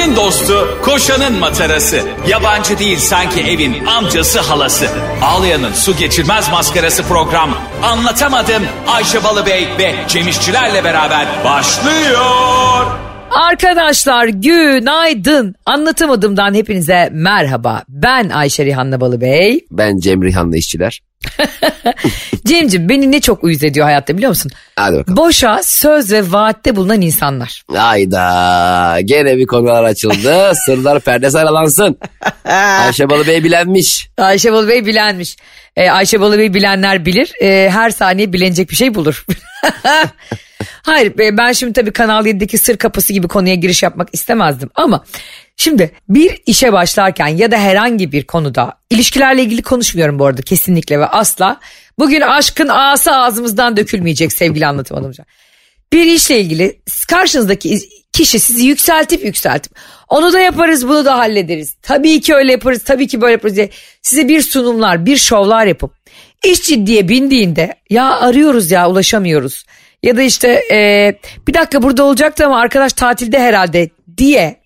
Ayşe'nin dostu, koşanın matarası. Yabancı değil sanki evin amcası halası. Ağlayan'ın su geçirmez maskarası program. Anlatamadım Ayşe Balıbey ve Cemişçilerle beraber başlıyor. Arkadaşlar günaydın. Anlatamadığımdan hepinize merhaba. Ben Ayşe Rihanna Balıbey. Ben Cem Rihanna işçiler. Cemciğim beni ne çok uyuz ediyor hayatta biliyor musun? Hadi bakalım. Boşa söz ve vaatte bulunan insanlar. Hayda gene bir konular açıldı. Sırlar perdesi aralansın. Ayşe Balıbey bilenmiş. Ayşe Balıbey bilenmiş. Ee, Ayşe Balıbey bilenler bilir. Ee, her saniye bilenecek bir şey bulur. Hayır e, ben şimdi tabii Kanal 7'deki sır kapısı gibi konuya giriş yapmak istemezdim ama şimdi bir işe başlarken ya da herhangi bir konuda ilişkilerle ilgili konuşmuyorum bu arada kesinlikle ve asla. Bugün aşkın ağası ağzımızdan dökülmeyecek sevgili anlatım hanımca. Bir işle ilgili karşınızdaki kişi sizi yükseltip yükseltip onu da yaparız bunu da hallederiz. Tabii ki öyle yaparız tabii ki böyle yaparız diye size bir sunumlar bir şovlar yapıp iş ciddiye bindiğinde ya arıyoruz ya ulaşamıyoruz ya da işte e, bir dakika burada olacaktı ama arkadaş tatilde herhalde diye.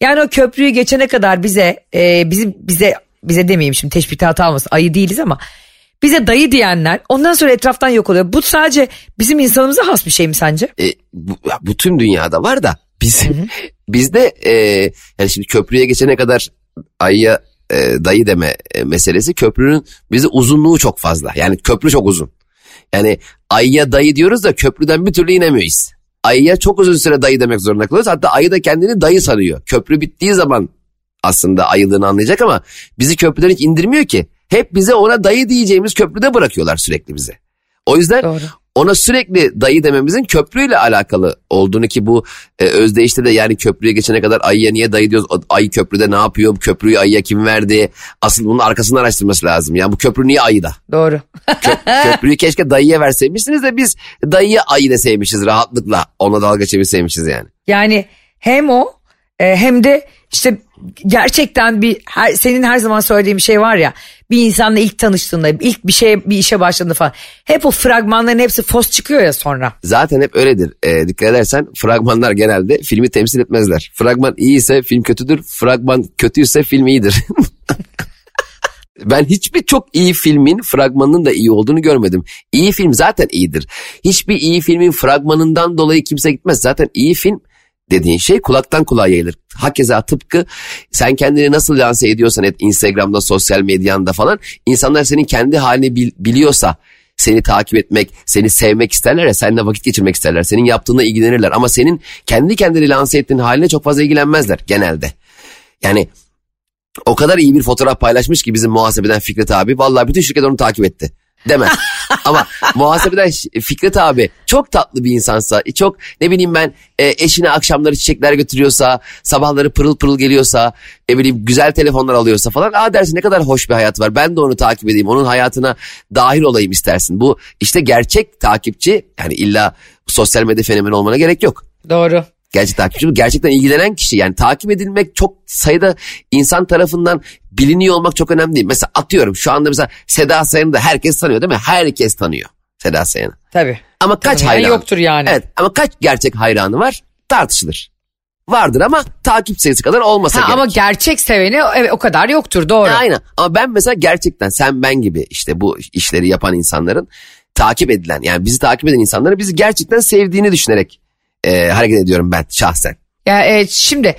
Yani o köprüyü geçene kadar bize e, bizim bize bize demeyeyim şimdi teşbihte hata olmasın ayı değiliz ama bize dayı diyenler ondan sonra etraftan yok oluyor. Bu sadece bizim insanımıza has bir şey mi sence? E, bu, bu tüm dünyada var da bizim bizde e, yani şimdi köprüye geçene kadar ayıya e, dayı deme e, meselesi köprünün bize uzunluğu çok fazla. Yani köprü çok uzun. Yani ayıya dayı diyoruz da köprüden bir türlü inemeyiz. Ayıya çok uzun süre dayı demek zorunda kalıyoruz. Hatta ayı da kendini dayı sanıyor. Köprü bittiği zaman aslında ayılığını anlayacak ama bizi köprüden hiç indirmiyor ki. Hep bize ona dayı diyeceğimiz köprüde bırakıyorlar sürekli bize. O yüzden Doğru. Ona sürekli dayı dememizin köprüyle alakalı olduğunu ki bu e, özdeyişte de yani köprüye geçene kadar ayıya niye dayı diyoruz? Ayı köprüde ne yapıyor? Köprüyü ayıya kim verdi? Asıl bunun arkasını araştırması lazım. Yani bu köprü niye ayıda? Doğru. Kö- köprüyü keşke dayıya verseymişsiniz de biz dayıya ayı deseymişiz rahatlıkla. Ona dalga çevirseymişiz yani. Yani hem o e, hem de işte gerçekten bir her, senin her zaman söylediğin bir şey var ya bir insanla ilk tanıştığında ilk bir şey bir işe başladığında falan hep o fragmanların hepsi fos çıkıyor ya sonra. Zaten hep öyledir. E, dikkat edersen fragmanlar genelde filmi temsil etmezler. Fragman iyiyse film kötüdür. Fragman kötüyse film iyidir. Ben hiçbir çok iyi filmin fragmanının da iyi olduğunu görmedim. İyi film zaten iyidir. Hiçbir iyi filmin fragmanından dolayı kimse gitmez. Zaten iyi film dediğin şey kulaktan kulağa yayılır. Hakeza tıpkı sen kendini nasıl lanse ediyorsan et Instagram'da, sosyal medyanda falan insanlar senin kendi halini bil- biliyorsa seni takip etmek, seni sevmek isterler ya seninle vakit geçirmek isterler. Senin yaptığına ilgilenirler ama senin kendi kendini lanse ettiğin haline çok fazla ilgilenmezler genelde. Yani o kadar iyi bir fotoğraf paylaşmış ki bizim muhasebeden Fikret abi. Vallahi bütün şirket onu takip etti. Demez. Ama muhasebeden Fikret abi çok tatlı bir insansa, çok ne bileyim ben e, eşine akşamları çiçekler götürüyorsa, sabahları pırıl pırıl geliyorsa, ne bileyim güzel telefonlar alıyorsa falan. Aa dersin ne kadar hoş bir hayat var. Ben de onu takip edeyim, onun hayatına dahil olayım istersin. Bu işte gerçek takipçi yani illa sosyal medya fenomeni olmana gerek yok. Doğru. Gerçek takipçi bu. Gerçekten ilgilenen kişi. Yani takip edilmek çok sayıda insan tarafından biliniyor olmak çok önemli değil. Mesela atıyorum şu anda mesela Seda Sayan'ı da herkes tanıyor değil mi? Herkes tanıyor Seda Sayan'ı. Tabii. Ama kaç Tanımayan hayranı? yoktur yani. Evet ama kaç gerçek hayranı var? Tartışılır. Vardır ama takip sayısı kadar olmasa Ha, gerek. ama gerçek seveni evet, o kadar yoktur doğru. Aynen ama ben mesela gerçekten sen ben gibi işte bu işleri yapan insanların takip edilen yani bizi takip eden insanları bizi gerçekten sevdiğini düşünerek e, hareket ediyorum ben şahsen. Ya evet, şimdi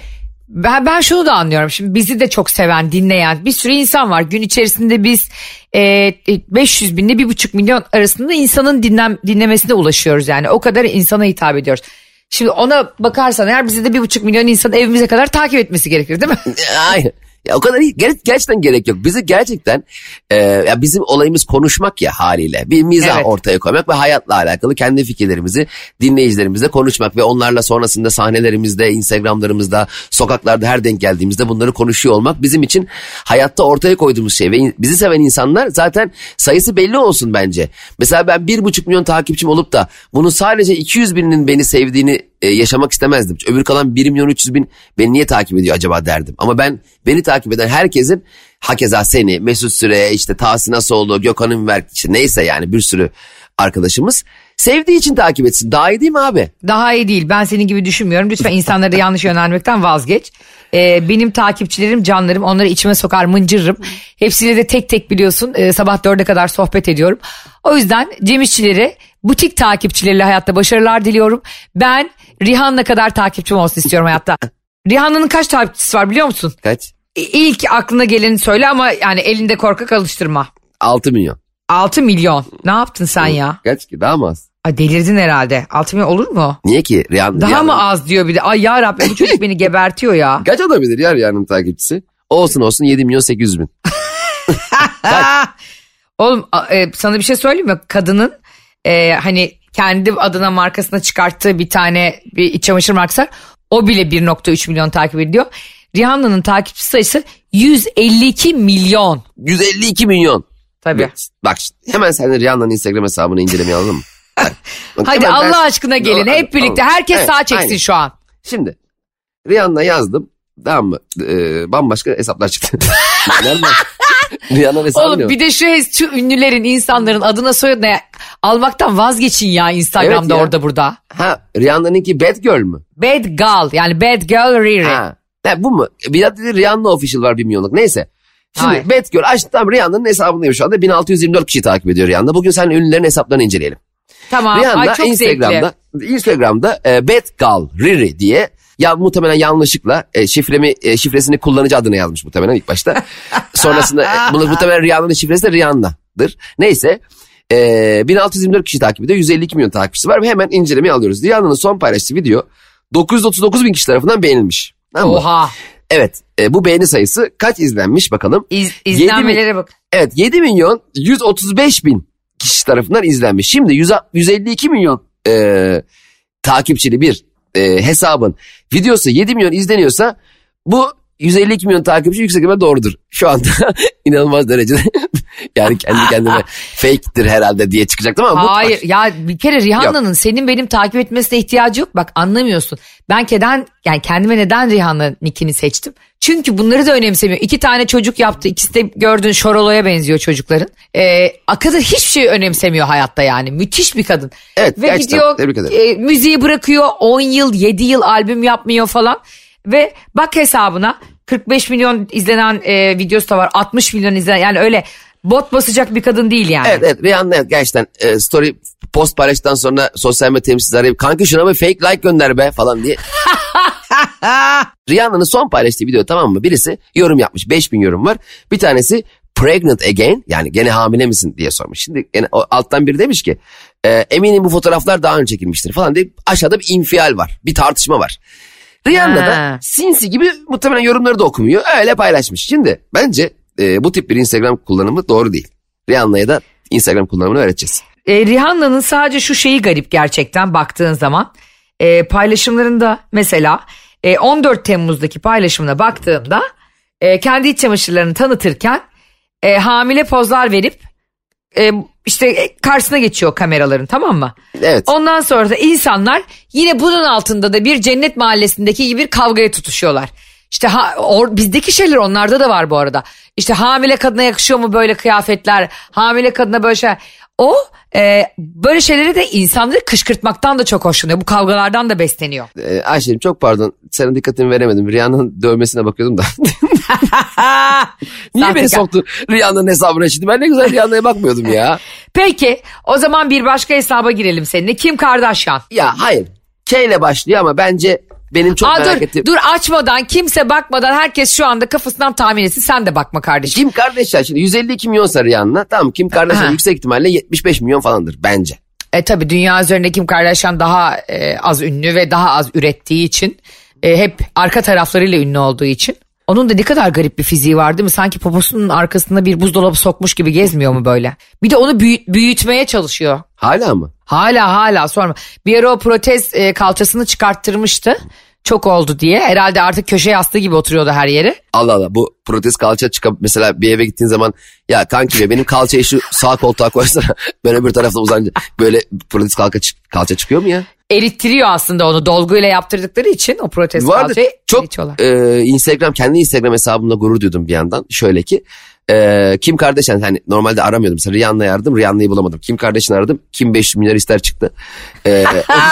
ben, ben şunu da anlıyorum. Şimdi bizi de çok seven, dinleyen bir sürü insan var. Gün içerisinde biz e, 500 binle 1,5 milyon arasında insanın dinlem, dinlemesine ulaşıyoruz yani. O kadar insana hitap ediyoruz. Şimdi ona bakarsan eğer bizi de 1,5 milyon insan evimize kadar takip etmesi gerekir değil mi? Aynen. Ya o kadar iyi. Ger- gerçekten gerek yok. Bizi gerçekten e, ya bizim olayımız konuşmak ya haliyle. Bir mizah Evet. ortaya koymak ve hayatla alakalı kendi fikirlerimizi dinleyicilerimizle konuşmak ve onlarla sonrasında sahnelerimizde, Instagramlarımızda, sokaklarda her denk geldiğimizde bunları konuşuyor olmak bizim için hayatta ortaya koyduğumuz şey ve bizi seven insanlar zaten sayısı belli olsun bence. Mesela ben bir buçuk milyon takipçim olup da bunun sadece 200 binin beni sevdiğini e, yaşamak istemezdim. Öbür kalan 1 milyon 300 bin beni niye takip ediyor acaba derdim. Ama ben beni takip eden herkesin hakeza seni, Mesut Süre, işte Tahsin Asoğlu, Gökhan Ünver, işte neyse yani bir sürü arkadaşımız Sevdiği için takip etsin. Daha iyi değil mi abi? Daha iyi değil. Ben senin gibi düşünmüyorum. Lütfen insanları yanlış yönelmekten vazgeç. Ee, benim takipçilerim, canlarım. Onları içime sokar, mıncırırım. Hepsiyle de tek tek biliyorsun e, sabah dörde kadar sohbet ediyorum. O yüzden Cem İşçileri, butik takipçileriyle hayatta başarılar diliyorum. Ben Rihanna kadar takipçim olsun istiyorum hayatta. Rihanna'nın kaç takipçisi var biliyor musun? Kaç? İlk aklına geleni söyle ama yani elinde korkak alıştırma. 6 milyon. 6 milyon. Ne yaptın sen ya? Kaç ki daha mı az? Ay delirdin herhalde. 6 milyon olur mu? Niye ki? Rihanna, Daha Rihanna- mı az diyor bir de. Ay ya Rabbim bu çocuk beni gebertiyor ya. Kaç olabilir ya Rihanna'nın takipçisi? Olsun olsun 7 milyon 800 bin. Oğlum a- e, sana bir şey söyleyeyim mi? Kadının e, hani kendi adına markasına çıkarttığı bir tane bir iç çamaşır markası var. O bile 1.3 milyon takip ediyor. Rihanna'nın takipçi sayısı 152 milyon. 152 milyon. Tabii. Bak şimdi, hemen sen Rihanna'nın Instagram hesabını incelemeye alalım mı? Bak, bak, Hadi Allah ben- aşkına gelin Tamam, hep birlikte. tamam. Herkes Evet, sağ çeksin aynen. şu an. Şimdi Rihanna yazdım. Tamam mı? Ee, bambaşka hesaplar çıktı. Hesabı ne? Oğlum o? bir de şu, şu ünlülerin insanların adına soyadına almaktan vazgeçin ya Instagram'da Evet ya. orada burada. Ha Rihanna'nınki Bad Girl mü? Bad Girl yani Bad Girl Riri. Ha. ha. bu mu? Bir de Rihanna Official var bir milyonluk. Neyse. Şimdi Hayır. Bad Girl açtım Rihanna'nın hesabındayım şu anda. 1624 kişi takip ediyor Rihanna. Bugün seninle ünlülerin hesaplarını inceleyelim. Tamam Rihanna ay çok Instagram'da, zevkli. Instagram'da e, Bad Girl Riri diye ya muhtemelen yanlışlıkla e, şifremi e, şifresini kullanıcı adına yazmış muhtemelen ilk başta. Sonrasında e, muhtemelen Rihanna'nın şifresi de Rihanna'dır. Neyse e, 1624 kişi takip ediyor. 152 milyon takipçisi var ve hemen incelemeye alıyoruz. Rihanna'nın son paylaştığı video 939 bin kişi tarafından beğenilmiş. Tamam? Oha. Evet e, bu beğeni sayısı kaç izlenmiş bakalım. İz, izlenmelere bak. Evet 7 milyon 135 bin kişi tarafından izlenmiş. Şimdi 100, 152 milyon e, takipçili bir e, hesabın videosu 7 milyon izleniyorsa bu 152 milyon takipçi yüksek ihtimalle doğrudur. Şu anda inanılmaz derecede yani kendi kendime fake'tir herhalde diye çıkacaktım ama bu Hayır ya bir kere Rihanna'nın senin benim takip etmesine ihtiyacı yok. Bak anlamıyorsun. Ben keden yani kendime neden Rihanna nickini seçtim? Çünkü bunları da önemsemiyor. İki tane çocuk yaptı. İkisi de gördüğün Şorolo'ya benziyor çocukların. Ee, kadın hiçbir şey önemsemiyor hayatta yani. Müthiş bir kadın. Evet, Ve gerçekten. gidiyor e, müziği bırakıyor 10 yıl 7 yıl albüm yapmıyor falan. Ve bak hesabına 45 milyon izlenen e, videosu da var 60 milyon izlenen yani öyle bot basacak bir kadın değil yani. Evet evet Rihanna evet, gerçekten e, story post paylaştıktan sonra sosyal medya temsilcileri arayıp kanka şuna bir fake like gönder be falan diye. Rihanna'nın son paylaştığı video tamam mı? Birisi yorum yapmış 5000 yorum var. Bir tanesi pregnant again yani gene hamile misin diye sormuş. Şimdi o alttan biri demiş ki e, eminim bu fotoğraflar daha önce çekilmiştir falan diye aşağıda bir infial var. Bir tartışma var. Rihanna Ha. da sinsi gibi muhtemelen yorumları da okumuyor. Öyle paylaşmış. Şimdi bence e, bu tip bir Instagram kullanımı doğru değil. Rihanna'ya da Instagram kullanımını öğreteceğiz. E, Rihanna'nın sadece şu şeyi garip gerçekten baktığın zaman. E, paylaşımlarında mesela e, 14 Temmuz'daki paylaşımına baktığımda e, kendi iç çamaşırlarını tanıtırken e, hamile pozlar verip e, işte e, karşısına geçiyor kameraların tamam mı? Evet. Ondan sonra da insanlar yine bunun altında da bir cennet mahallesindeki gibi bir kavgaya tutuşuyorlar. İşte ha, or, bizdeki şeyler onlarda da var bu arada. İşte hamile kadına yakışıyor mu böyle kıyafetler? Hamile kadına böyle şey. O e, böyle şeyleri de insanları kışkırtmaktan da çok hoşlanıyor. Bu kavgalardan da besleniyor. Ee, Ayşe'cim çok pardon. Senin dikkatini veremedim. Rihanna'nın dövmesine bakıyordum da. Niye beni Sahtekar. soktu Rihanna'nın hesabına şimdi? Ben ne güzel Rihanna'ya bakmıyordum ya. Peki o zaman bir başka hesaba girelim seninle. Kim Kardashian? Ya hayır. K ile başlıyor ama bence benim çok Aa, merak dur, ettiğim. dur açmadan kimse bakmadan herkes şu anda kafasından tahmin etsin. Sen de bakma kardeşim. Kim Kardashian şimdi 152 milyon Rihanna. Tamam Kim Kardashian yüksek ihtimalle 75 milyon falandır bence. E tabi dünya üzerinde Kim Kardashian daha e, az ünlü ve daha az ürettiği için e, hep arka taraflarıyla ünlü olduğu için. Onun da ne kadar garip bir fiziği var değil mi? Sanki poposunun arkasında bir buzdolabı sokmuş gibi gezmiyor mu böyle? Bir de onu büyüt, büyütmeye çalışıyor. Hala mı? Hala hala sorma. Bir ara o protez e, kalçasını çıkarttırmıştı. Çok oldu diye. Herhalde artık köşe yastığı gibi oturuyordu her yeri. Allah Allah bu protez kalça çıkıp mesela bir eve gittiğin zaman ya kanki be benim kalçayı şu sağ koltuğa koysana ben öbür tarafta uzanınca böyle protez kalça, kalça çıkıyor mu ya? Erittiriyor aslında onu dolguyla yaptırdıkları için o protez Vardı kalçayı çok eritiyorlar. e, Instagram kendi Instagram hesabımda gurur duydum bir yandan. Şöyle ki e, Kim Kardashian hani normalde aramıyordum. Mesela Rihanna'yı aradım Rihanna'yı bulamadım. Kim Kardashian aradım Kim 500 milyar ister çıktı. E,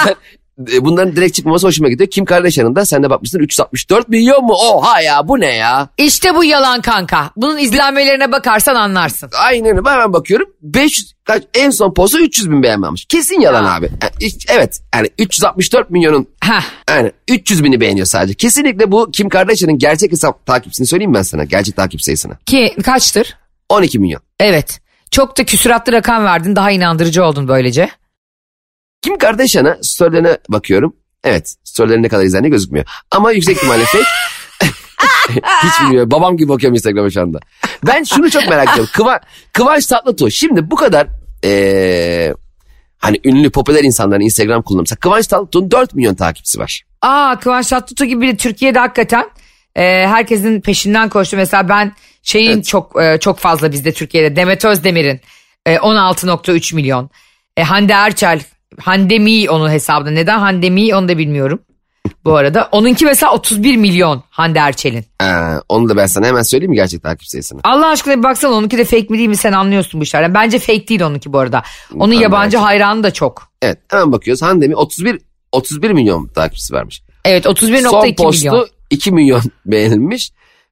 bunların direkt çıkmaması hoşuma gidiyor. Kim Kardashian'ın da sen de bakmışsın 364 milyon mu? Oha ya bu ne ya? İşte bu yalan kanka. Bunun izlenmelerine bakarsan anlarsın. Aynen hemen bakıyorum 500 kaç en son postu 300 bin beğenmemiş. Kesin yalan Ha. abi. Yani evet yani 364 milyonun Heh. yani 300 bini beğeniyor sadece. Kesinlikle bu Kim Kardashian'ın gerçek hesap takipçisini söyleyeyim ben sana. Gerçek takip sayısını. Ki kaçtır? 12 milyon. Evet. Çok da küsuratlı rakam verdin. Daha inandırıcı oldun böylece. Kim Kardashian'a storylerine bakıyorum. Evet storylerin ne kadar izlendiği gözükmüyor. Ama yüksek ihtimalle fake. Hiç bilmiyorum. Babam gibi bakıyorum Instagram'a şu anda. Ben şunu çok merak ediyorum. Kıva, Kıvanç Tatlıtuğ. Şimdi bu kadar eee, hani ünlü popüler insanların Instagram kullanımı. Mesela Kıvanç Tatlıtuğ'un 4 milyon takipçisi var. Aa Kıvanç Tatlıtuğ gibi biri Türkiye'de hakikaten e, herkesin peşinden koştu. Mesela ben şeyin Evet. çok e, çok fazla bizde Türkiye'de Demet Özdemir'in e, 16.3 milyon. E, Hande Erçel, Hande Mi onun hesabında. Neden Hande Mi onu da bilmiyorum. Bu arada onunki mesela 31 milyon Hande Erçel'in. Ee, onu da ben sana hemen söyleyeyim mi gerçek takip sayısını? Allah aşkına bir baksana onunki de fake mi değil mi sen anlıyorsun bu işlerden. Bence fake değil onunki bu arada. Onun Hande yabancı Erçel. hayranı da çok. Evet hemen bakıyoruz. Hande mi 31 31 milyon takipçisi varmış. Evet Son 31.2 postu milyon. 2 milyon beğenilmiş.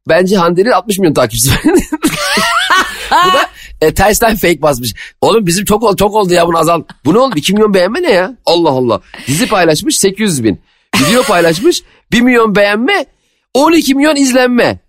Bence Hande'nin 60 milyon takipçisi var. Bu da e, tersten fake basmış. Oğlum bizim çok oldu, çok oldu ya bunu azal. Bu ne oldu? 2 milyon beğenme ne ya? Allah Allah. Dizi paylaşmış 800 bin. Video paylaşmış 1 milyon beğenme 12 milyon izlenme.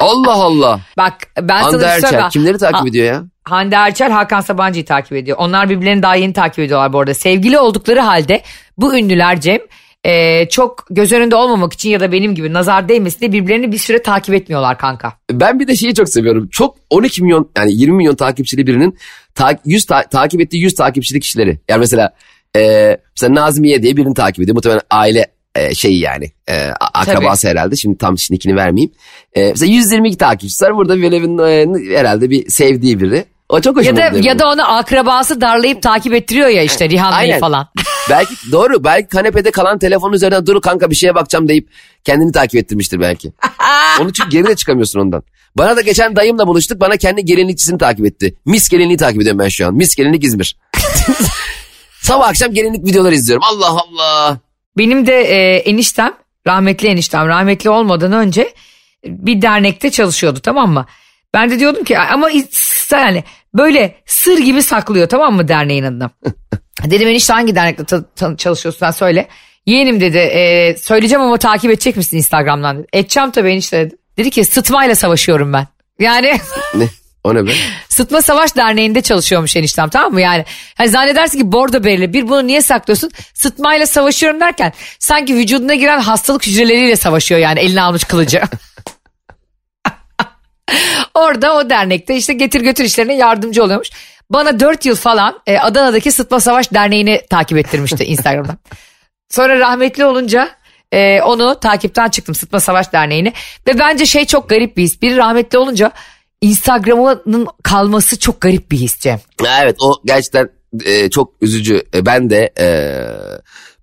Allah Allah. Bak ben sana Hande şey Erçel söyleyeyim. kimleri takip Ha- ediyor ya? Hande Erçel Hakan Sabancı'yı takip ediyor. Onlar birbirlerini daha yeni takip ediyorlar bu arada. Sevgili oldukları halde bu ünlüler Cem e, çok göz önünde olmamak için ya da benim gibi nazar değmesin diye birbirlerini bir süre takip etmiyorlar kanka. Ben bir de şeyi çok seviyorum. Çok 12 milyon yani 20 milyon takipçili birinin ta, 100 ta- takip ettiği 100 takipçili kişileri. Yani mesela e, mesela Nazmiye diye birini takip ediyor. Muhtemelen aile e, şeyi yani e, akrabası herhalde. Şimdi tam şimdikini vermeyeyim. E, mesela 122 takipçisi var. Burada Velev'in e, herhalde bir sevdiği biri. O çok hoşuma Ya da ya da onu akrabası darlayıp takip ettiriyor ya işte Aynen. falan. belki doğru belki kanepede kalan telefonun üzerinden dur kanka bir şeye bakacağım deyip kendini takip ettirmiştir belki. Onun için geri de çıkamıyorsun ondan. Bana da geçen dayımla buluştuk bana kendi gelinlikçisini takip etti. Mis gelinliği takip ediyorum ben şu an. Mis gelinlik İzmir. Sabah akşam gelinlik videoları izliyorum. Allah Allah. Benim de e, eniştem rahmetli eniştem rahmetli olmadan önce bir dernekte çalışıyordu tamam mı? Ben de diyordum ki ama yani böyle sır gibi saklıyor tamam mı derneğin adını. Dedim enişte hangi dernekte çalışıyorsun sen söyle. Yeğenim dedi e, söyleyeceğim ama takip edecek misin Instagram'dan dedi. Edeceğim tabii enişte dedi. Dedi ki sıtmayla savaşıyorum ben. Yani Ne? O ne be? Sıtma Savaş Derneği'nde çalışıyormuş eniştem tamam mı? Yani hani zannedersin ki bordo belli. Bir bunu niye saklıyorsun? Sıtmayla savaşıyorum derken sanki vücuduna giren hastalık hücreleriyle savaşıyor yani eline almış kılıcı. Orada o dernekte işte getir götür işlerine yardımcı oluyormuş. Bana 4 yıl falan e, Adana'daki Sıtma Savaş Derneği'ni takip ettirmişti Instagram'dan. Sonra rahmetli olunca e, onu takipten çıktım Sıtma Savaş Derneği'ne. Ve bence şey çok garip bir his. Biri rahmetli olunca Instagram'ın kalması çok garip bir his Cem. Evet o gerçekten e, çok üzücü. E, ben de e,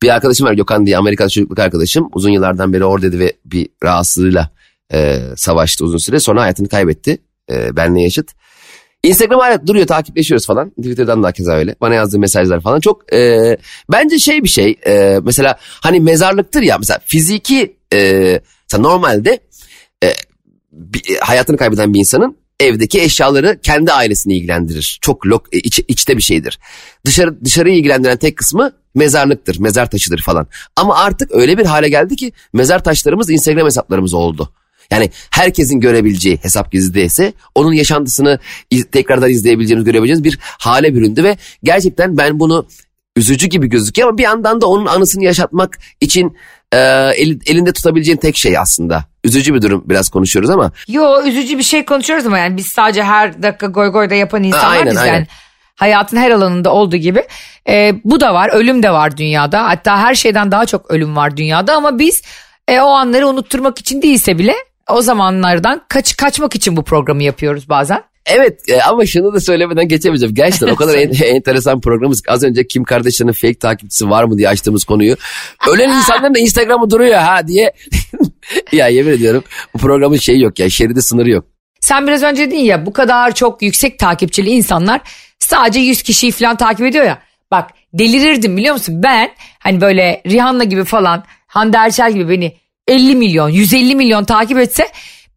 bir arkadaşım var Gökhan diye Amerikan çocukluk arkadaşım. Uzun yıllardan beri oradaydı ve bir rahatsızlığıyla e, savaştı uzun süre. Sonra hayatını kaybetti. E, benle yaşıt. Instagram hala duruyor takipleşiyoruz falan. Twitter'dan da keza öyle. Bana yazdığı mesajlar falan. Çok e, bence şey bir şey. e, mesela hani mezarlıktır ya. Mesela fiziki e, normalde e, bir- hayatını kaybeden bir insanın evdeki eşyaları kendi ailesini ilgilendirir. Çok lok, e, iç, içte bir şeydir. Dışarı dışarıyı ilgilendiren tek kısmı mezarlıktır, mezar taşıdır falan. Ama artık öyle bir hale geldi ki mezar taşlarımız Instagram hesaplarımız oldu. Yani herkesin görebileceği hesap gizli değilse onun yaşantısını iz- tekrardan izleyebileceğimiz, görebileceğimiz bir hale büründü ve gerçekten ben bunu üzücü gibi gözüküyor ama bir yandan da onun anısını yaşatmak için e, eli- elinde tutabileceğin tek şey aslında. Üzücü bir durum biraz konuşuyoruz ama Yo üzücü bir şey konuşuyoruz ama yani biz sadece her dakika goy goy da yapan insanlar aynen, biz aynen. yani. hayatın her alanında olduğu gibi e, bu da var ölüm de var dünyada hatta her şeyden daha çok ölüm var dünyada ama biz e, o anları unutturmak için değilse bile o zamanlardan kaç kaçmak için bu programı yapıyoruz bazen. Evet e, ama şunu da söylemeden geçemeyeceğim. Gerçekten o kadar en, enteresan programımız. Az önce Kim Kardashian'ın fake takipçisi var mı diye açtığımız konuyu. Ölen insanların da Instagram'ı duruyor ha diye. ya yemin ediyorum bu programın şeyi yok ya şeridi sınırı yok. Sen biraz önce dedin ya bu kadar çok yüksek takipçili insanlar sadece 100 kişiyi falan takip ediyor ya. Bak delirirdim biliyor musun? Ben hani böyle Rihanna gibi falan Hande Erçel gibi beni 50 milyon 150 milyon takip etse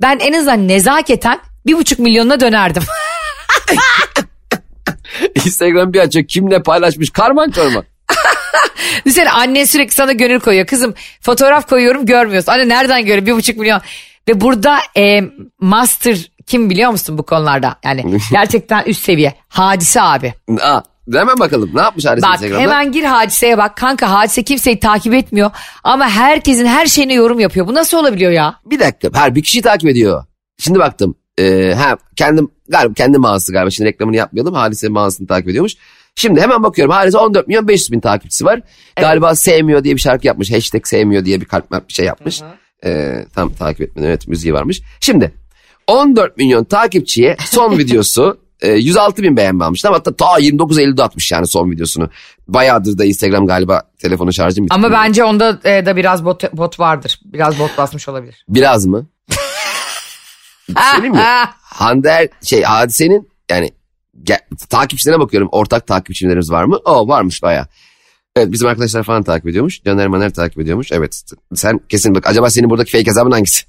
ben en azından nezaketen bir buçuk milyonuna dönerdim. Instagram bir açıyor kim ne paylaşmış karman çorman. Düşünsene annen sürekli sana gönül koyuyor. Kızım fotoğraf koyuyorum görmüyorsun. Anne nereden görüyor bir buçuk milyon. Ve burada e, master kim biliyor musun bu konularda? Yani gerçekten üst seviye. Hadise abi. Aa, hemen bakalım ne yapmış Haris Bak Instagram'da? hemen gir hadiseye bak. Kanka hadise kimseyi takip etmiyor. Ama herkesin her şeyine yorum yapıyor. Bu nasıl olabiliyor ya? Bir dakika her bir kişi takip ediyor. Şimdi baktım. Ee, ha, kendim galiba kendi mağazası galiba şimdi reklamını yapmayalım. Halise mağazasını takip ediyormuş. Şimdi hemen bakıyorum Halise 14 milyon 500 bin takipçisi var. Galiba sevmiyor diye bir şarkı yapmış. Hashtag sevmiyor diye bir kalp bir şey yapmış. Ee, tam takip etmedim evet müziği varmış. Şimdi 14 milyon takipçiye son videosu e, 106 bin beğenme almış. Ama hatta ta 29 Eylül'de atmış yani son videosunu. Bayağıdır da Instagram galiba telefonu şarjım bitti. Ama bence onda e, da biraz bot, bot vardır. Biraz bot basmış olabilir. Biraz mı? Söyleyeyim mi? Hande Er- şey hadisenin yani ge- takipçilerine bakıyorum. Ortak takipçilerimiz var mı? O varmış baya. Evet bizim arkadaşlar falan takip ediyormuş. Caner Maner takip ediyormuş. Evet sen kesin bak acaba senin buradaki fake hesabın hangisi?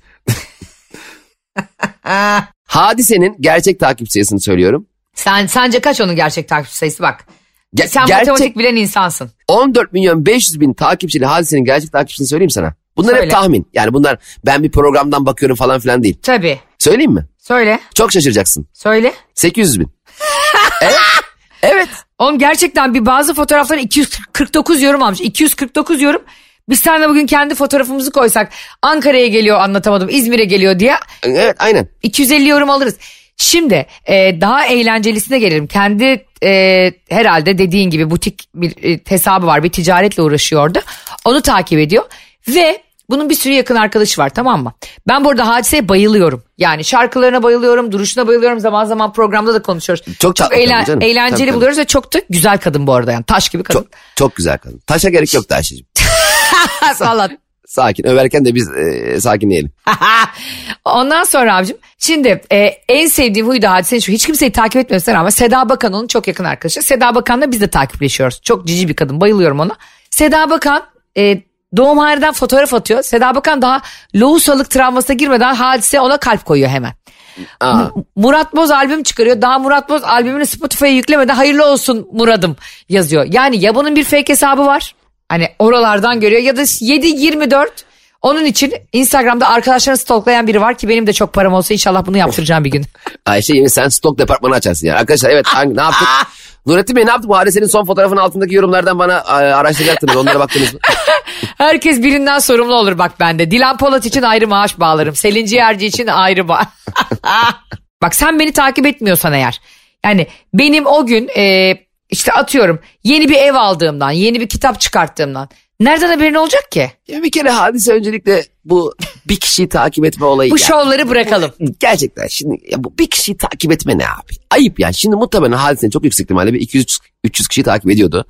Hadisenin gerçek takip sayısını söylüyorum. Sen sence kaç onun gerçek takipçi sayısı bak. Ge- Sen gerçek matematik bilen insansın. 14 milyon 500 bin takipçili hadisenin gerçek takipçisini söyleyeyim sana. Bunlar Söyle. hep tahmin. Yani bunlar ben bir programdan bakıyorum falan filan değil. Tabii. Söyleyeyim mi? Söyle. Çok şaşıracaksın. Söyle. 800 bin. evet. Evet. Oğlum gerçekten bir bazı fotoğraflara 249 yorum almış. 249 yorum. Biz seninle bugün kendi fotoğrafımızı koysak Ankara'ya geliyor anlatamadım İzmir'e geliyor diye Evet aynen. 250 yorum alırız. Şimdi e, daha eğlencelisine gelelim. Kendi e, herhalde dediğin gibi butik bir e, hesabı var bir ticaretle uğraşıyordu. Onu takip ediyor ve bunun bir sürü yakın arkadaşı var tamam mı? Ben burada hadiseye bayılıyorum. Yani şarkılarına bayılıyorum, duruşuna bayılıyorum. Zaman zaman programda da konuşuyoruz. Çok tatlı eğlen- canım. eğlenceli Tabii, tabii. buluyoruz ve çok da güzel kadın bu arada yani. Taş gibi kadın. Çok, çok güzel kadın. Taşa gerek yok Ayşe'cim. Valla Sakin. Överken de biz e, sakinleyelim. Ondan sonra abicim şimdi e, en sevdiğim huyu da hadisenin şu hiç kimseyi takip etmiyorsun ama Seda Bakan onun çok yakın arkadaşı. Seda Bakan'la biz de takipleşiyoruz. Çok cici bir kadın bayılıyorum ona. Seda Bakan e, doğumhaneden fotoğraf atıyor. Seda Bakan daha lohusalık travmasına girmeden hadise ona kalp koyuyor hemen. Aa, Murat Boz albüm çıkarıyor. Daha Murat Boz albümünü Spotify'a yüklemeden hayırlı olsun Murad'ım yazıyor. Yani ya bunun bir fake hesabı var. Hani oralardan görüyor ya da 7-24 onun için Instagram'da arkadaşlarını stalklayan biri var ki benim de çok param olsa inşallah bunu yaptıracağım bir gün. Ayşe yemin sen stok departmanı açarsın yani. Arkadaşlar evet hangi, ne yaptık? Nurettin Bey ne yaptı bu hadisenin son fotoğrafının altındaki yorumlardan bana araştıracaktınız. Onlara baktınız mı? Herkes birinden sorumlu olur bak bende. Dilan Polat için ayrı maaş bağlarım. Selin Ciğerci için ayrı bağ. bak sen beni takip etmiyorsan eğer. Yani benim o gün e, işte atıyorum yeni bir ev aldığımdan, yeni bir kitap çıkarttığımdan. Nereden haberin olacak ki? Ya bir kere hadise öncelikle bu bir kişiyi takip etme olayı. Bu ya. şovları bırakalım. Gerçekten şimdi ya bu bir kişiyi takip etme ne abi? Ayıp ya. Şimdi muhtemelen hadisenin çok yüksek ihtimalle bir 200 300 kişiyi takip ediyordu.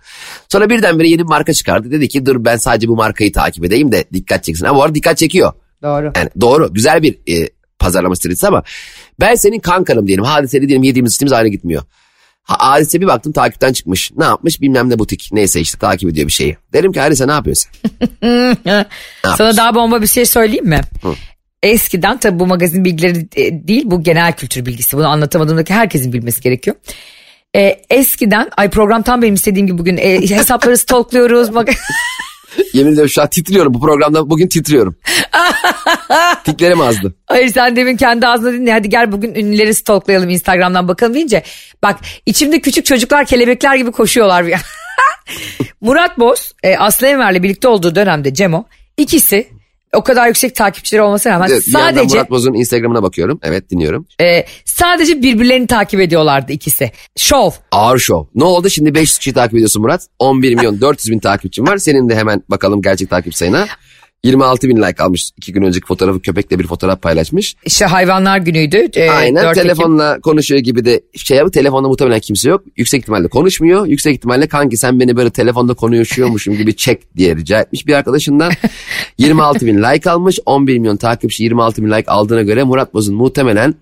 Sonra birdenbire yeni bir marka çıkardı. Dedi ki dur ben sadece bu markayı takip edeyim de dikkat çeksin. Ama bu arada dikkat çekiyor. Doğru. Yani doğru güzel bir e, pazarlama stratejisi ama ben senin kankanım diyelim. Hadiseli diyelim yediğimiz içtiğimiz aynı gitmiyor. Ha, hadise bir baktım takipten çıkmış. Ne yapmış bilmem ne butik. Neyse işte takip ediyor bir şeyi. Derim ki hadise ne yapıyorsun? Sana daha bomba bir şey söyleyeyim mi? Eskiden tabii bu magazin bilgileri e, değil bu genel kültür bilgisi. Bunu anlatamadığımdaki herkesin bilmesi gerekiyor. E, eskiden ay program tam benim istediğim gibi bugün e, hesapları stalkluyoruz. Yemin ediyorum şu an titriyorum. Bu programda bugün titriyorum. Tiklerim azdı. Hayır sen demin kendi ağzına dinle hadi gel bugün ünlüleri stalklayalım Instagram'dan bakalım deyince. Bak içimde küçük çocuklar kelebekler gibi koşuyorlar. bir Murat Boz e, Aslı Enver'le birlikte olduğu dönemde Cemo ikisi o kadar yüksek takipçileri olmasına rağmen bir sadece Murat Boz'un Instagram'ına bakıyorum. Evet dinliyorum. e, sadece birbirlerini takip ediyorlardı ikisi. Şov. Ağır şov. Ne oldu şimdi 500 kişi takip ediyorsun Murat. 11 milyon 400 bin takipçin var. Senin de hemen bakalım gerçek takip sayına. 26 bin like almış. iki gün önceki fotoğrafı köpekle bir fotoğraf paylaşmış. İşte hayvanlar günüydü. E, Aynen 4 Ekim. telefonla konuşuyor gibi de şey yapıyor. Telefonda muhtemelen kimse yok. Yüksek ihtimalle konuşmuyor. Yüksek ihtimalle kanki sen beni böyle telefonda konuşuyormuşum gibi çek diye rica etmiş bir arkadaşından. 26 bin like almış. 11 milyon takipçi 26 bin like aldığına göre Murat Boz'un muhtemelen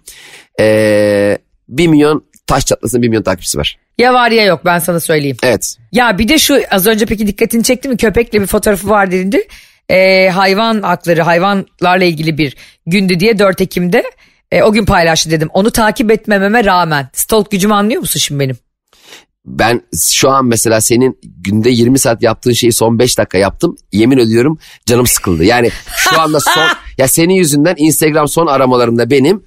ee, 1 milyon taş çatlasın 1 milyon takipçisi var. Ya var ya yok ben sana söyleyeyim. Evet. Ya bir de şu az önce peki dikkatini çekti mi köpekle bir fotoğrafı var dediğinde e, hayvan hakları hayvanlarla ilgili bir gündü diye 4 Ekim'de e, o gün paylaştı dedim. Onu takip etmememe rağmen stalk gücümü anlıyor musun şimdi benim? Ben şu an mesela senin günde 20 saat yaptığın şeyi son 5 dakika yaptım. Yemin ediyorum canım sıkıldı. Yani şu anda son ya senin yüzünden Instagram son aramalarımda benim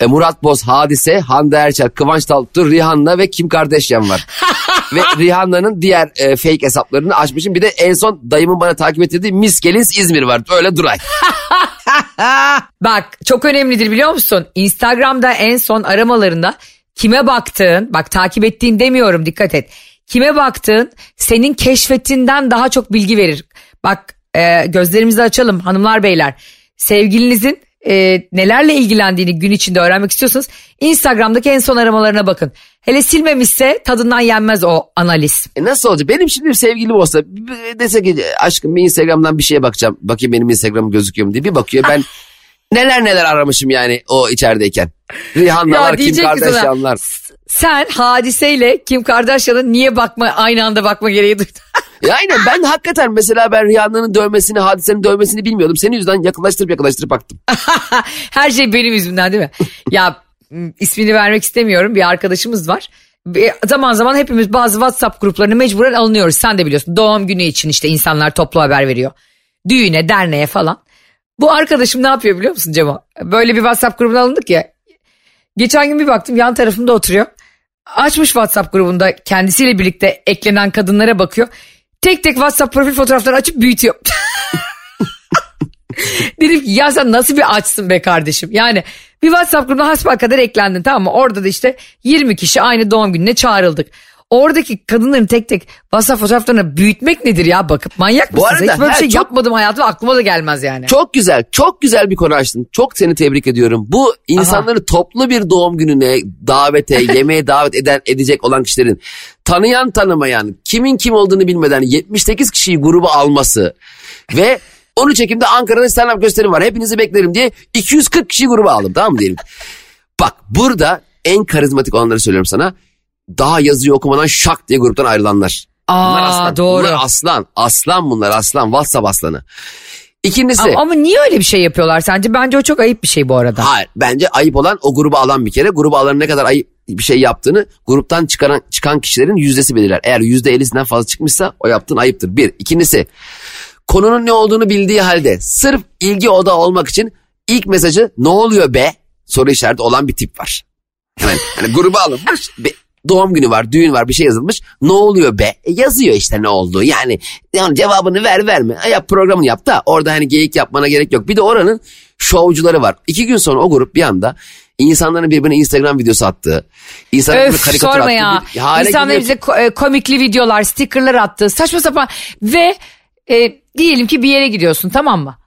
e, Murat Boz, Hadise, Hande Erçel, Kıvanç Tatlıtuğ, Rihanna ve Kim Kardashian var. ve Rihanna'nın diğer e, fake hesaplarını açmışım. Bir de en son dayımın bana takip ettirdiği Miss Gelins İzmir var. Öyle duray. Bak çok önemlidir biliyor musun? Instagram'da en son aramalarında kime baktığın bak takip ettiğin demiyorum dikkat et. Kime baktığın senin keşfetinden daha çok bilgi verir. Bak e, gözlerimizi açalım hanımlar beyler. Sevgilinizin e, nelerle ilgilendiğini gün içinde öğrenmek istiyorsanız Instagram'daki en son aramalarına bakın. Hele silmemişse tadından yenmez o analiz. E nasıl olacak? Benim şimdi bir sevgilim olsa dese ki aşkım bir Instagram'dan bir şeye bakacağım. Bakayım benim Instagram'ım gözüküyor mu diye bir bakıyor. Ben neler neler aramışım yani o içerideyken. Rihanna'lar, Kim Kardashian'lar. Sen hadiseyle Kim Kardashian'ın niye bakma aynı anda bakma gereği duydun? Ya aynen ben hakikaten mesela ben Rihanna'nın dövmesini, hadisenin dövmesini bilmiyordum. Senin yüzünden yakınlaştırıp yakınlaştırıp baktım. Her şey benim yüzümden değil mi? ya ismini vermek istemiyorum bir arkadaşımız var. Bir- Zaman zaman hepimiz bazı WhatsApp gruplarına mecburen alınıyoruz. Sen de biliyorsun doğum günü için işte insanlar toplu haber veriyor. Düğüne, derneğe falan. Bu arkadaşım ne yapıyor biliyor musun Cemo? Böyle bir WhatsApp grubuna alındık ya. Geçen gün bir baktım yan tarafımda oturuyor. Açmış WhatsApp grubunda kendisiyle birlikte eklenen kadınlara bakıyor. Tek tek WhatsApp profil fotoğraflarını açıp büyütüyor. Dedim ki ya sen nasıl bir açsın be kardeşim? Yani bir WhatsApp grubuna hasbelkader eklendin tamam mı? Orada da işte 20 kişi aynı doğum gününe çağrıldık. Oradaki kadınların tek tek WhatsApp fotoğraflarını büyütmek nedir ya bakıp manyak Bu mısınız? arada Hiç böyle bir şey çok- yapmadım hayatımda aklıma da gelmez yani. Çok güzel, çok güzel bir konu açtın. Çok seni tebrik ediyorum. Bu insanları toplu bir doğum gününe, davete, yemeğe davet eden edecek olan kişilerin tanıyan tanımayan, kimin kim olduğunu bilmeden 78 kişiyi gruba alması ve 13 Ekim'de Ankara'da stand-up gösterim var. Hepinizi beklerim diye 240 kişiyi gruba aldım tamam mı diyelim. Bak burada en karizmatik olanları söylüyorum sana. Daha yazıyı okumadan şak diye gruptan ayrılanlar. Bunlar Aa aslan. doğru. Bunlar aslan. Aslan bunlar aslan. WhatsApp aslanı. İkincisi. Ama, ama niye öyle bir şey yapıyorlar sence? Bence o çok ayıp bir şey bu arada. Hayır bence ayıp olan o grubu alan bir kere. Grubu alanın ne kadar ayıp bir şey yaptığını gruptan çıkaran, çıkan kişilerin yüzdesi belirler. Eğer yüzde ellisinden fazla çıkmışsa o yaptığın ayıptır. Bir. İkincisi konunun ne olduğunu bildiği halde sırf ilgi oda olmak için ilk mesajı ne oluyor be soru işareti olan bir tip var. Hemen hani gruba alınmış doğum günü var, düğün var bir şey yazılmış. Ne oluyor be? E yazıyor işte ne olduğu. Yani, yani cevabını ver verme. E yap programını yap da orada hani geyik yapmana gerek yok. Bir de oranın şovcuları var. İki gün sonra o grup bir anda insanların birbirine Instagram videosu attığı, insanların Öf karikatür sorma attığı ya. bir hale İnsanlar geliyor. bize e, komikli videolar, stickerlar attı. Saçma sapan ve e, diyelim ki bir yere gidiyorsun tamam mı?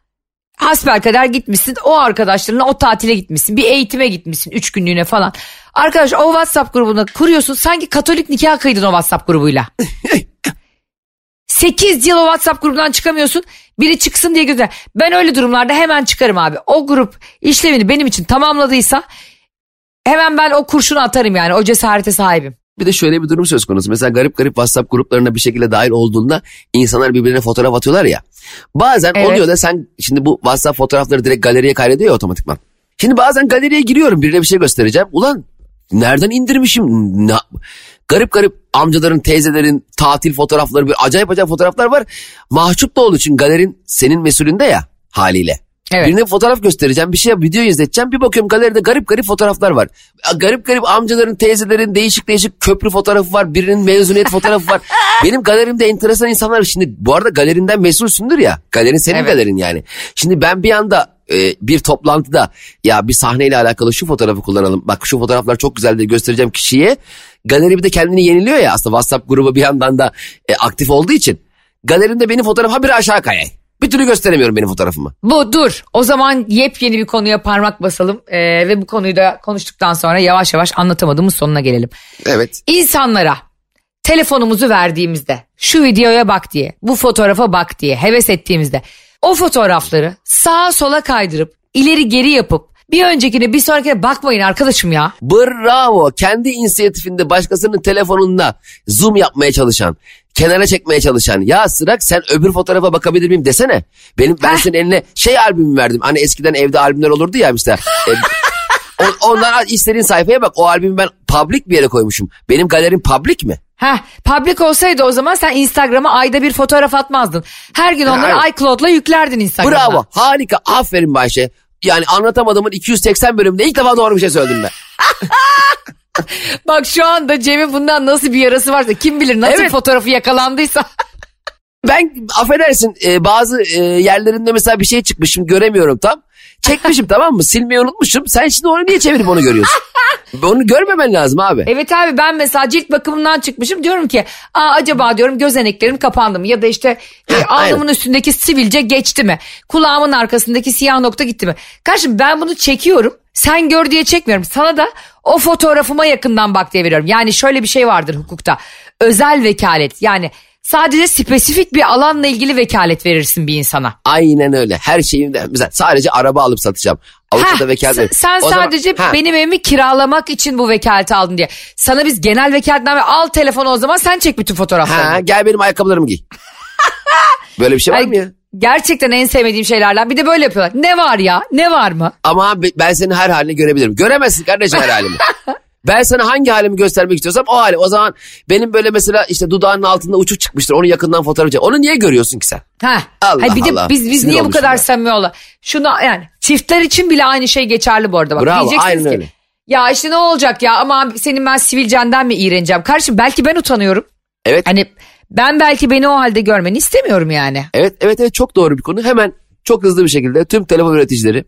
Hasbelkader gitmişsin o arkadaşlarınla o tatile gitmişsin bir eğitime gitmişsin üç günlüğüne falan. Arkadaş o WhatsApp grubunu kuruyorsun sanki katolik nikah kıydın o WhatsApp grubuyla. 8 yıl o WhatsApp grubundan çıkamıyorsun. Biri çıksın diye gözler. Ben öyle durumlarda hemen çıkarım abi. O grup işlevini benim için tamamladıysa hemen ben o kurşunu atarım yani. O cesarete sahibim. Bir de şöyle bir durum söz konusu. Mesela garip garip WhatsApp gruplarına bir şekilde dahil olduğunda insanlar birbirine fotoğraf atıyorlar ya. Bazen Evet. oluyor da sen şimdi bu WhatsApp fotoğrafları direkt galeriye kaydediyor ya otomatikman. Şimdi bazen galeriye giriyorum birine bir şey göstereceğim. Ulan nereden indirmişim? Na- garip garip amcaların, teyzelerin tatil fotoğrafları, bir acayip acayip fotoğraflar var. Mahcup da olduğu için galerin senin mesulünde ya haliyle. Evet. Birine fotoğraf göstereceğim bir şey video izleteceğim bir bakıyorum galeride garip garip fotoğraflar var. Garip garip amcaların teyzelerin değişik değişik köprü fotoğrafı var birinin mezuniyet fotoğrafı var. Benim galerimde enteresan insanlar var. Şimdi bu arada galerinden mesulsündür ya galerin senin Evet. galerin yani. Şimdi ben bir anda e, bir toplantıda ya bir sahneyle alakalı şu fotoğrafı kullanalım. Bak şu fotoğraflar çok güzel diye göstereceğim kişiye. Galeri bir de kendini yeniliyor ya aslında WhatsApp grubu bir yandan da e, aktif olduğu için. Galerimde benim fotoğrafım habire aşağı kayay. Bir türlü gösteremiyorum benim fotoğrafımı. Bu dur. O zaman yepyeni bir konuya parmak basalım Ee, ve bu konuyu da konuştuktan sonra yavaş yavaş anlatamadığımız sonuna gelelim. Evet. İnsanlara telefonumuzu verdiğimizde şu videoya bak diye, bu fotoğrafa bak diye heves ettiğimizde o fotoğrafları sağa sola kaydırıp ileri geri yapıp bir öncekine bir sonrakine bakmayın arkadaşım ya. Bravo. Kendi inisiyatifinde başkasının telefonunda zoom yapmaya çalışan, kenara çekmeye çalışan. Ya Sırak sen öbür fotoğrafa bakabilir miyim desene. Benim ben senin eline şey albümü verdim. Hani eskiden evde albümler olurdu ya işte. E, ondan istediğin sayfaya bak. O albümü ben public bir yere koymuşum. Benim galerim public mi? Heh, public olsaydı o zaman sen Instagram'a ayda bir fotoğraf atmazdın. Her gün onları Hayır. iCloud'la yüklerdin Instagram'a. Bravo. Harika. Aferin Bayşe. Yani anlatamadığımın 280 bölümünde ilk defa doğru bir şey söyledim ben. Bak şu anda Cem'in bundan nasıl bir yarası varsa kim bilir nasıl Evet. fotoğrafı yakalandıysa. Ben affedersin e, bazı e, yerlerinde mesela bir şey çıkmış şimdi göremiyorum tam. Çekmişim tamam mı? Silmeyi unutmuşum. Sen şimdi onu niye çevirip onu görüyorsun? onu görmemen lazım abi. Evet abi ben mesela cilt bakımından çıkmışım diyorum ki Aa, acaba diyorum gözeneklerim kapandı mı ya da işte e, alnımın üstündeki sivilce geçti mi kulağımın arkasındaki siyah nokta gitti mi kardeşim ben bunu çekiyorum sen gör diye çekmiyorum sana da o fotoğrafıma yakından bak diye veriyorum yani şöyle bir şey vardır hukukta özel vekalet yani sadece spesifik bir alanla ilgili vekalet verirsin bir insana. Aynen öyle. Her şeyimde mesela sadece araba alıp satacağım. Heh, vekalet sen, sen zaman- sadece Ha, benim evimi kiralamak için bu vekaleti aldın diye. Sana biz genel vekaletname al telefonu o zaman sen çek bütün fotoğraflarını. Ha, gel benim ayakkabılarımı giy. Böyle bir şey var Ay, mı ya? Gerçekten en sevmediğim şeylerden. Bir de böyle yapıyorlar. Ne var ya? Ne var mı? Ama be- ben senin her halini görebilirim. Göremezsin kardeşim her halimi. Ben sana hangi halimi göstermek istiyorsam o hali. O zaman benim böyle mesela işte dudağının altında uçuk çıkmıştır. Onu yakından fotoğraf çek. Onu niye görüyorsun ki sen? Ha. Allah Hayır, bir de Allah. biz biz Sinir niye bu kadar samimi ola? Şunu yani çiftler için bile aynı şey geçerli bu arada bak. Bravo, Diyeceksiniz aynen ki öyle. ya işte ne olacak ya ama senin ben sivilcenden mi iğreneceğim? Kardeşim belki ben utanıyorum. Evet. Hani ben belki beni o halde görmeni istemiyorum yani. Evet evet evet çok doğru bir konu. Hemen çok hızlı bir şekilde tüm telefon üreticileri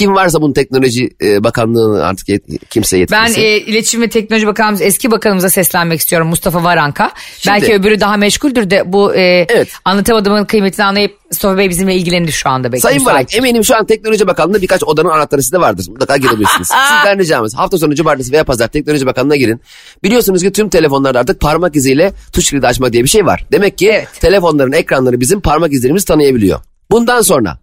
kim varsa bunun teknoloji e, bakanlığını artık yet- kimse Ben yetkilisi. e, iletişim ve teknoloji bakanımız eski bakanımıza seslenmek istiyorum Mustafa Varanka. Şimdi- Belki öbürü daha meşguldür de bu e, Evet. anlatamadığımın kıymetini anlayıp Mustafa Bey bizimle ilgilenir şu anda. Belki Sayın. Barak eminim şu an Teknoloji Bakanlığı'nda birkaç odanın anahtarı sizde vardır. Mutlaka girebilirsiniz. Sizden ricamız hafta sonu cumartesi veya pazar Teknoloji Bakanlığı'na girin. Biliyorsunuz ki tüm telefonlarda artık parmak iziyle tuş kilidi açma diye bir şey var. Demek ki Evet. telefonların ekranları bizim parmak izlerimizi tanıyabiliyor. Bundan sonra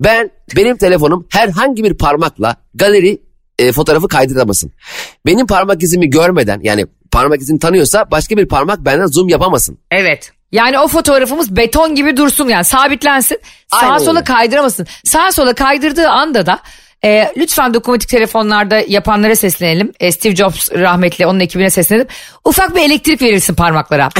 ben benim telefonum herhangi bir parmakla galeri e, fotoğrafı kaydıramasın. Benim parmak izimi görmeden yani parmak izini tanıyorsa başka bir parmak benden zoom yapamasın. Evet. Yani o fotoğrafımız beton gibi dursun yani sabitlensin. Sağa Aynen sola öyle. kaydıramasın. Sağa sola kaydırdığı anda da e, lütfen dokunmatik telefonlarda yapanlara seslenelim. E, Steve Jobs rahmetli onun ekibine seslenelim. Ufak bir elektrik verilsin parmaklara.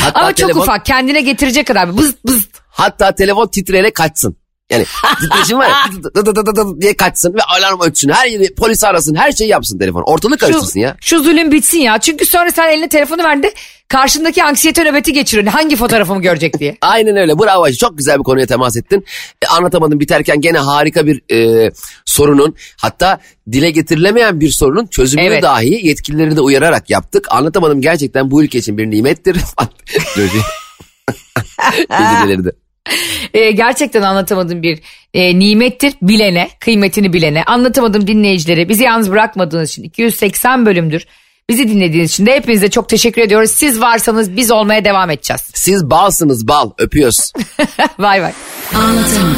Hatta Ama çok telefon- ufak kendine getirecek kadar. Bız bız. Hatta telefon titreyerek kaçsın. Yani titreşim var ya dı dı dı dı dı diye kaçsın ve alarm ötsün. Her yeri polis arasın her şeyi yapsın telefon. Ortalık karıştırsın ya. Şu zulüm bitsin ya. Çünkü sonra sen eline telefonu verdiğinde karşındaki anksiyete nöbeti geçiriyor. Hangi fotoğrafımı görecek diye. Aynen öyle bravo Ayşe. çok güzel bir konuya temas ettin. E, anlatamadım biterken gene harika bir e, sorunun hatta dile getirilemeyen bir sorunun çözümünü Evet. dahi yetkilileri de uyararak yaptık. Anlatamadım gerçekten bu ülke için bir nimettir. Özür dilerim. Ee, gerçekten anlatamadığım bir e, nimettir bilene, kıymetini bilene. Anlatamadım dinleyicileri. Bizi yalnız bırakmadığınız için 280 bölümdür. Bizi dinlediğiniz için de hepinize çok teşekkür ediyoruz. Siz varsanız biz olmaya devam edeceğiz. Siz balsınız bal öpüyoruz. Bay bay. Anlatamadım.